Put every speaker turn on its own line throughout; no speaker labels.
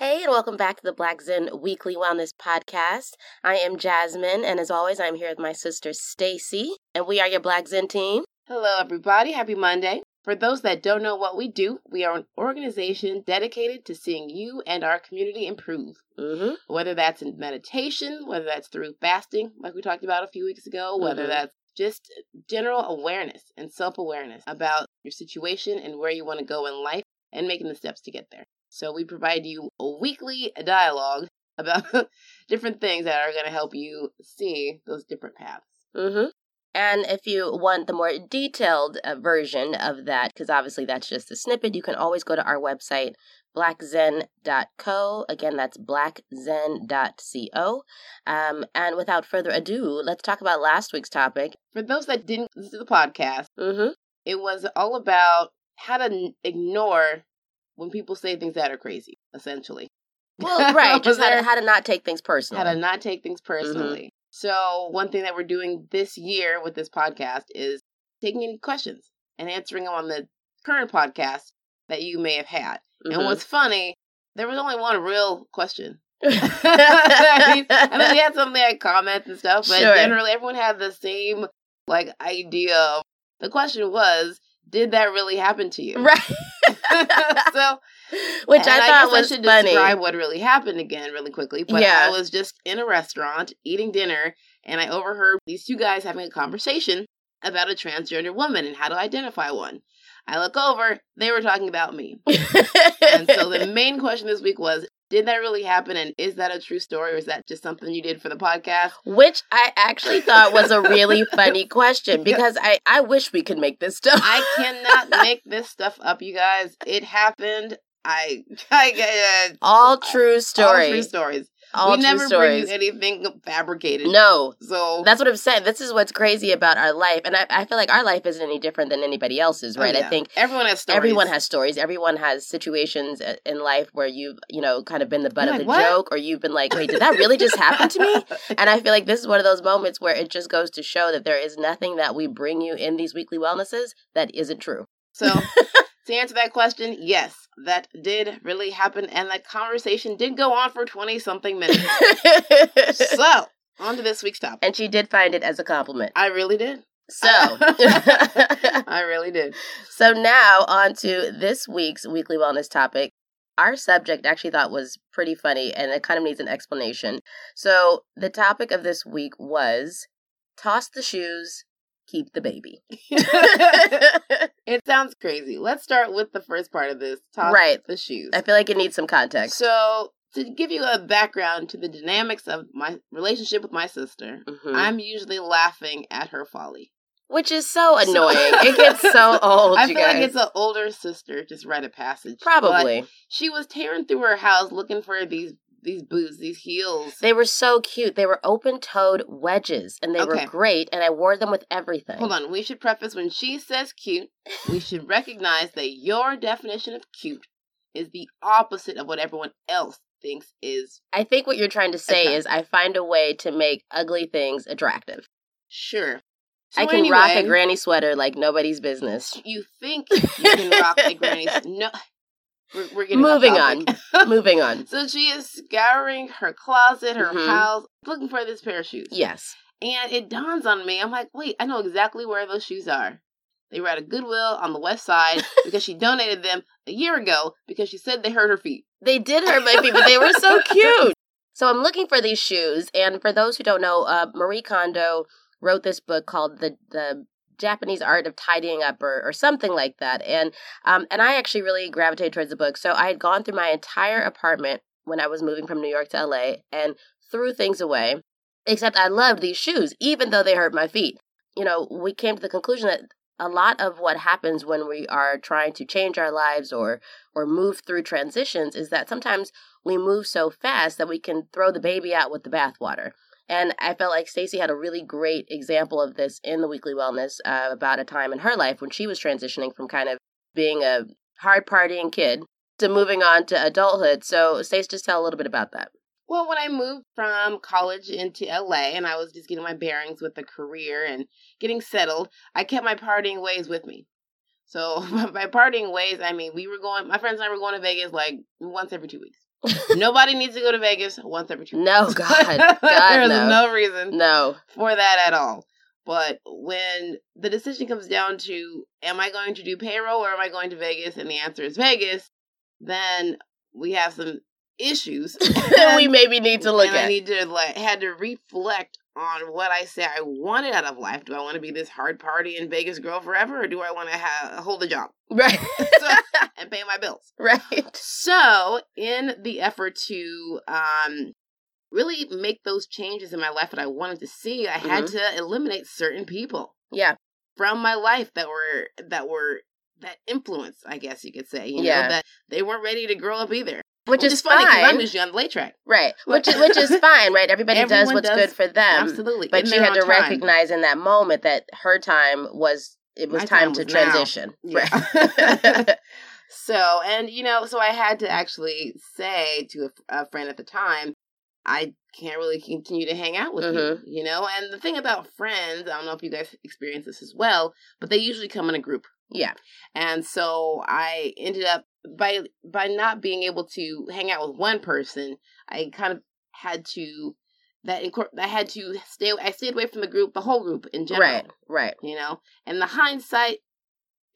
Hey, and welcome back to the Black Zen Weekly Wellness Podcast. I am Jasmine, and as always, I'm here with my sister Stacy, and we are your Black Zen team.
Hello, everybody. Happy Monday. For those that don't know what we do, we are an organization dedicated to seeing you and our community improve.
Mm-hmm.
Whether that's in meditation, whether that's through fasting, like we talked about a few weeks ago, whether
Mhm.
that's just general awareness and self awareness about your situation and where you want to go in life and making the steps to get there. So we provide you a weekly dialogue about different things that are going to help you see those different paths.
Mm-hmm. And if you want the more detailed uh, version of that, because obviously that's just a snippet, you can always go to our website, blackzen.co. Again, that's blackzen.co. Um, and without further ado, let's talk about last week's topic.
For those that didn't listen to the podcast,
Mm-hmm.
it was all about how to n- ignore when people say things that are crazy, essentially.
Well, right, just how to, how to not take things personally.
how to not take things personally. So, one thing that we're doing this year with this podcast is taking any questions and answering them on the current podcast that you may have had. And
Mhm.
what's funny, there was only one real question. I mean, I mean, we had some like comments and stuff, but
Sure.
generally everyone had the same like idea. The question was, did that really happen to you?
right.
so,
Which I thought was
should
funny.
describe what really happened again, really quickly. But
Yeah.
I was just in a restaurant eating dinner, and I overheard these two guys having a conversation about a transgender woman and how to identify one. I look over; they were talking about me. And so the main question this week was Did that really happen? And is that a true story or is that just something you did for the podcast?
Which I actually thought was a really funny question because I, I wish we could make this stuff.
I cannot make this stuff up, you guys. It happened. I, I uh,
all true
all
stories.
true stories.
All
we never
stories.
bring you anything fabricated.
no,
So
that's what I'm saying. This is what's crazy about our life, and I, I feel like our life isn't any different than anybody else's,
Oh,
right? I think
everyone has stories.
everyone has stories. Everyone has situations in life where you've, you know, kind of been the butt
You're
of
like,
the
"What?"
joke, or you've been like, "Wait, did that really just happen to me?" And I feel like this is one of those moments where it just goes to show that there is nothing that we bring you in these weekly wellnesses that isn't true.
So to answer that question, yes, that did really happen, and that conversation did go on for twenty something minutes. so on to this week's topic.
and she did find it as a compliment.
I really did.
So,
I really did.
so now on to this week's weekly wellness topic. Our subject actually thought was pretty funny and it kind of needs an explanation. So, the topic of this week was toss the shoes, keep the baby.
it sounds crazy. Let's start with the first part of this. Toss
Right.
the shoes.
I feel like it needs some context.
So to give you a background to the dynamics of my relationship with my sister,
Mhm.
I'm usually laughing at her folly.
Which is so annoying. it gets so old,
I
you
feel
guys.
like it's an older sister just rite of passage. But
Probably.
she was tearing through her house looking for these these boots, these heels.
They were so cute. They were open toed wedges and they
Okay.
were great, and I wore them with everything.
Hold on, we should preface when she says cute, we should recognize that your definition of cute is the opposite of what everyone else thinks is
I think what you're trying to say
Attractive.
is I find a way to make ugly things attractive.
sure. So
I can rock a granny sweater like nobody's business.
You think you can rock a granny's no we're, we're getting
Moving on. Moving on.
So she is scouring her closet, her
Mhm.
house, looking for this pair of shoes.
Yes.
And it dawns on me, I'm like, wait, I know exactly where those shoes are. They were at a Goodwill on the west side because she donated them a year ago because she said they hurt her feet.
They did hurt my feet, but they were so cute. So I'm looking for these shoes, and for those who don't know, uh, Marie Kondo wrote this book called the the Japanese Art of Tidying Up, or, or something like that. And um, and I actually really gravitated towards the book. So I had gone through my entire apartment when I was moving from New York to LA and threw things away. Except I loved these shoes, even though they hurt my feet. You know, we came to the conclusion that a lot of what happens when we are trying to change our lives or or move through transitions is that sometimes we move so fast that we can throw the baby out with the bathwater. And I felt like Stacey had a really great example of this in the weekly wellness uh, about a time in her life when she was transitioning from kind of being a hard partying kid to moving on to adulthood. So, Stacey, just tell a little bit about that.
Well, when I moved from college into LA and I was just getting my bearings with a career and getting settled, I kept my partying ways with me. So by partying ways, I mean we were going. My friends and I were going to Vegas like once every two weeks. Nobody needs to go to Vegas once every two.
No,
months.
God. God,
There's
no.
no reason
no.
for that at all. But when the decision comes down to, am I going to do payroll or am I going to Vegas? And the answer is Vegas, then we have some issues.
That we maybe need to look at.
I need to like had to reflect on what I say I wanted out of life. Do I want to be this hard party in Vegas girl forever, or do I want to ha- hold a job
right.
So- and pay my bills?
right.
So, in the effort to um, really make those changes in my life that I wanted to see, I had to eliminate certain people
Yeah.
from my life that were that were that influence, I guess you could say. You
Yeah.
know that they weren't ready to grow up either.
Which, is,
funny because I'm
fine.
usually on the late track.
Right. Which is which is fine, right? Everybody does what's
does-
good for them.
Absolutely,
But she had to
time.
recognize in that moment that her time was it was time,
time
to
was
transition.
Yeah.
Right.
So, and you know, so I had to actually say to a, a friend at the time, I can't really continue to hang out with
Mhm.
you, you know? And the thing about friends, I don't know if you guys experience this as well, but they usually come in a group.
Yeah.
And so I ended up by by not being able to hang out with one person, I kind of had to that incor- I had to stay I stayed away from the group, the whole group in general
Right. Right.
you know and the hindsight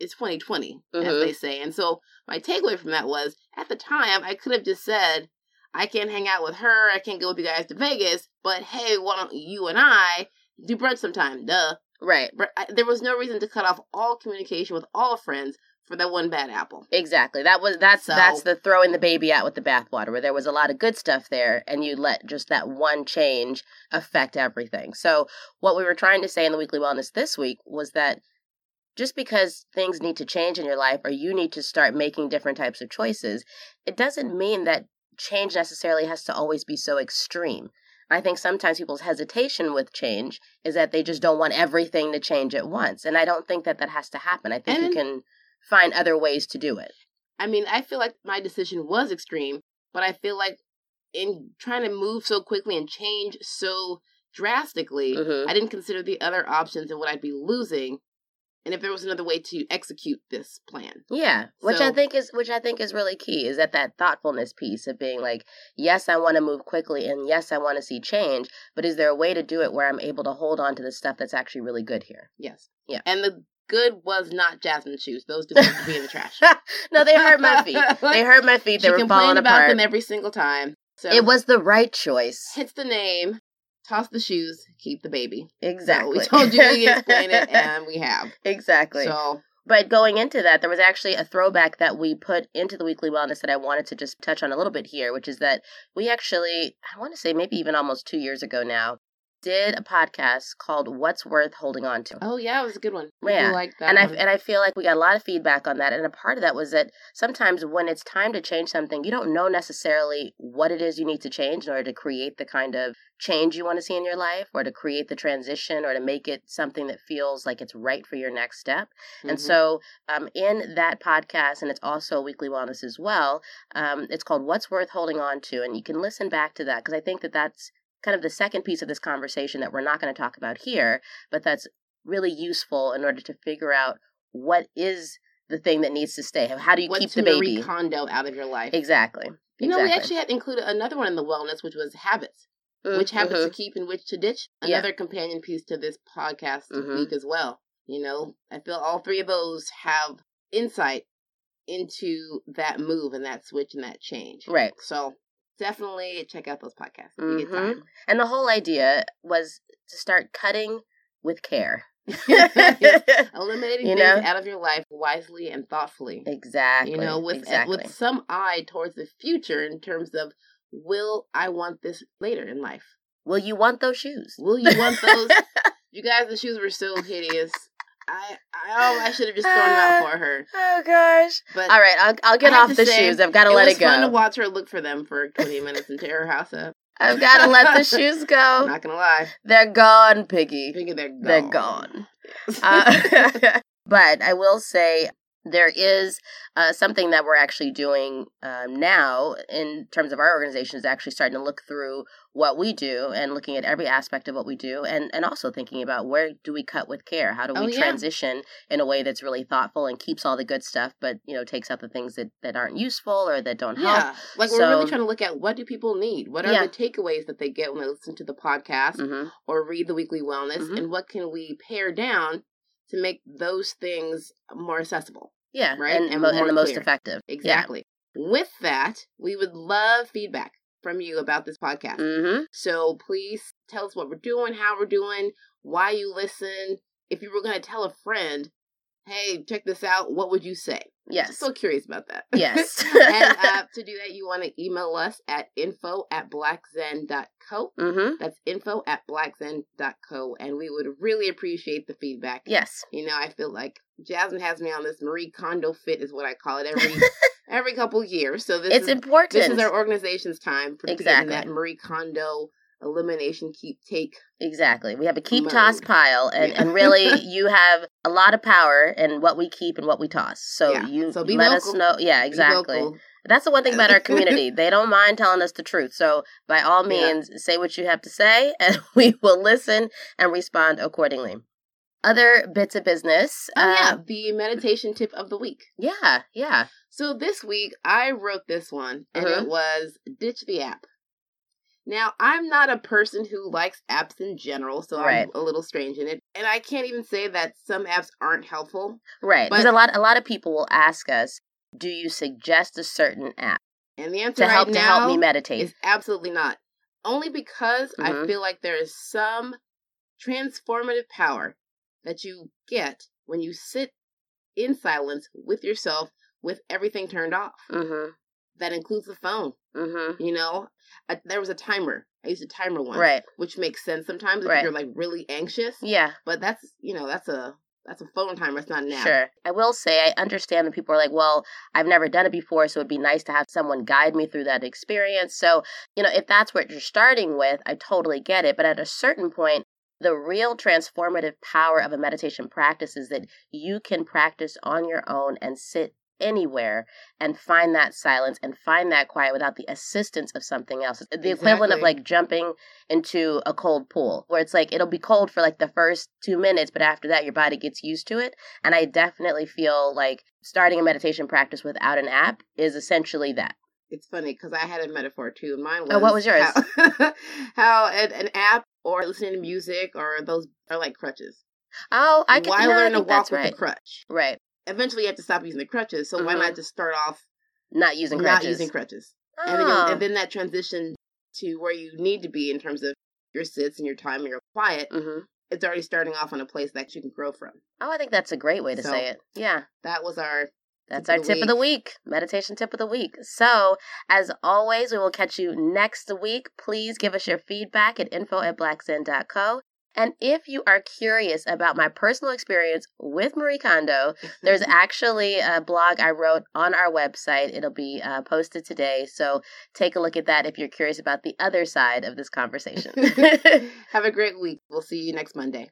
is 2020 as
Mhm.
they say and so my takeaway from that was at the time i could have just said i can't hang out with her i can't go with you guys to vegas but hey why don't you and i do brunch sometime duh
Right.
but I, there was no reason to cut off all communication with all friends for that one bad apple
Exactly. That was that's
So-
that's the throwing the baby out with the bathwater, where there was a lot of good stuff there, and you let just that one change affect everything. So what we were trying to say in the weekly wellness this week was that just because things need to change in your life, or you need to start making different types of choices, it doesn't mean that change necessarily has to always be so extreme. I think sometimes people's hesitation with change is that they just don't want everything to change at once, and I don't think that that has to happen. I think you can find other ways to do it.
i mean i feel like my decision was extreme but i feel like in trying to move so quickly and change so drastically
Mhm.
I didn't consider the other options and what I'd be losing, and if there was another way to execute this plan.
Yeah, which I think is which I think is really key is that that thoughtfulness piece of being like, yes, I want to move quickly and yes, I want to see change, but is there a way to do it where I'm able to hold on to the stuff that's actually really good here?
Yes.
Yeah.
And the good was not Jasmine shoes; those deserve to be in the trash.
no, they hurt my feet. They hurt my feet. They
she
were
complained
falling
about
apart.
them every single time. So
It was the right choice.
hits the name. Toss the shoes, keep the baby. So
Exactly.
we told you we explain it, and we have.
exactly.
So
But going into that, there was actually a throwback that we put into the weekly wellness that I wanted to just touch on a little bit here, which is that we actually, I want to say maybe even almost two years ago now, did a podcast called What's Worth Holding On to.
Oh yeah, it was a good one.
Yeah.
liked that
and I and I feel like we got a lot of feedback on that, and a part of that was that sometimes when it's time to change something, you don't know necessarily what it is you need to change in order to create the kind of change you want to see in your life, or to create the transition, or to make it something that feels like it's right for your next step. And
Mhm.
so, um, in that podcast, and it's also Weekly Wellness as well, um, it's called What's Worth Holding On to. And you can listen back to that because I think that that's kind of the second piece of this conversation that we're not going to talk about here, but that's really useful in order to figure out what is the thing that needs to stay. How do you
What's
keep the
Marie
baby?
Kondo out of your life?
Exactly.
You know, we actually had included another one in the wellness, which was habits. which habits
Mhm.
to keep and which to ditch.
Yeah.
Another companion piece to this podcast
Mhm.
week as well. You know, I feel all three of those have insight into that move and that switch and that change.
Right.
So definitely check out those podcasts if you get
Mhm.
time.
And the whole idea was to start cutting with care.
Eliminating
You
things
know?
out of your life wisely and thoughtfully.
exactly.
You know, with
exactly.
with some eye towards the future in terms of will I want this later in life?
Will you want those shoes?
Will you want those? you guys, the shoes were so hideous. I I oh I should have just thrown them out for her.
Oh gosh.
But
All right, I'll I'll get off the
say,
shoes. I've got to
it
let
was
it go.
fun to watch her look for them for 20 minutes and tear her house up.
I've got to let the shoes go.
I'm not gonna lie,
They're gone, Piggy.
Think they're gone.
They're gone. Uh, but I will say there is uh, something that we're actually doing um, now in terms of our organization is actually starting to look through what we do and looking at every aspect of what we do and, and also thinking about where do we cut with care how do we
Oh, yeah.
transition in a way that's really thoughtful and keeps all the good stuff but you know takes out the things that, that aren't useful or that don't help
Yeah, like we're really trying to look at what do people need? What are
Yeah.
the takeaways that they get when they listen to the podcast
hmm
or read the weekly wellness,
Mhm.
and what can we pare down to make those things more accessible?
Yeah
Right,
and,
and
mo- and the most
clear.
effective
Exactly. With that, we would love feedback from you about this podcast.
hmm
So please tell us what we're doing, how we're doing, why you listen. If you were going to tell a friend, hey, check this out, what would you say?
Yes
So curious about that.
yes
and uh, to do that, you want to email us at info at blackzen.co.
hmm
That's info at blackzen.co. And we would really appreciate the feedback.
yes
You know, I feel like Jasmine has me on this Marie Kondo fit, is what I call it, every every couple years. So this
it's
is
important
this is our organization's time for
Exactly.
that Marie Kondo elimination keep take.
Exactly. We have a keep
mode.
toss pile and,
Yeah.
and really you have a lot of power in what we keep and what we toss. So
Yeah.
you
So be
let us
vocal.
know yeah, exactly. That's the one thing about our community. they don't mind telling us the truth. So by all
Yeah.
means say what you have to say and we will listen and respond accordingly. Other bits of business.
Oh, yeah,
uh,
the meditation tip of the week.
yeah, yeah.
So this week I wrote this one, and
Mhm.
it was ditch the app. Now I'm not a person who likes apps in general, so
Right.
I'm a little strange in it, and I can't even say that some apps aren't helpful.
Right.
But-
Because a lot a lot of people will ask us, do you suggest a certain app
And the answer
to
right
help to help me meditate?
is absolutely not. Only because I
Mhm.
feel like there is some transformative power that you get when you sit in silence with yourself with everything turned off.
mm-hmm.
That includes the phone.
Mm-hmm.
You know, I, there was a timer. I used a timer once,
Right.
which makes sense sometimes if
Right.
you're like really anxious.
Yeah.
But that's you know that's a that's a phone timer. It's not an app.
Sure. I will say I understand that people are like, well, I've never done it before, so it'd be nice to have someone guide me through that experience. So, you know, if that's what you're starting with, I totally get it. But at a certain point, the real transformative power of a meditation practice is that you can practice on your own and sit anywhere and find that silence and find that quiet without the assistance of something else. The equivalent of like jumping into a cold pool where it's like it'll be cold for like the first 2 minutes but after that your body gets used to it and I definitely feel like starting a meditation practice without an app is essentially that.
It's funny because I had a metaphor too. Mine was
Oh, what was yours?
How, how an, an app or listening to music or those are like crutches.
Oh, I can
why learn to walk with
right.
a crutch?
Right.
Eventually, you have to stop using the crutches. So why
Mhm.
not just start off
Not using crutches?
not using crutches?
Oh.
And, then and then that transition to where you need to be in terms of your sits and your time and your quiet.
hmm
It's already starting off on a place that you can grow from.
Oh, I think that's a great way to
So-
say it. Yeah.
That was our
That's
Tip
our
of
tip of the week, meditation tip of the week. So, as always, we will catch you next week. Please give us your feedback at info at blackzen.co. And if you are curious about my personal experience with Marie Kondo, there's actually a blog I wrote on our website. It'll be uh, posted today. So, take a look at that if you're curious about the other side of this conversation.
Have a great week. We'll see you next Monday.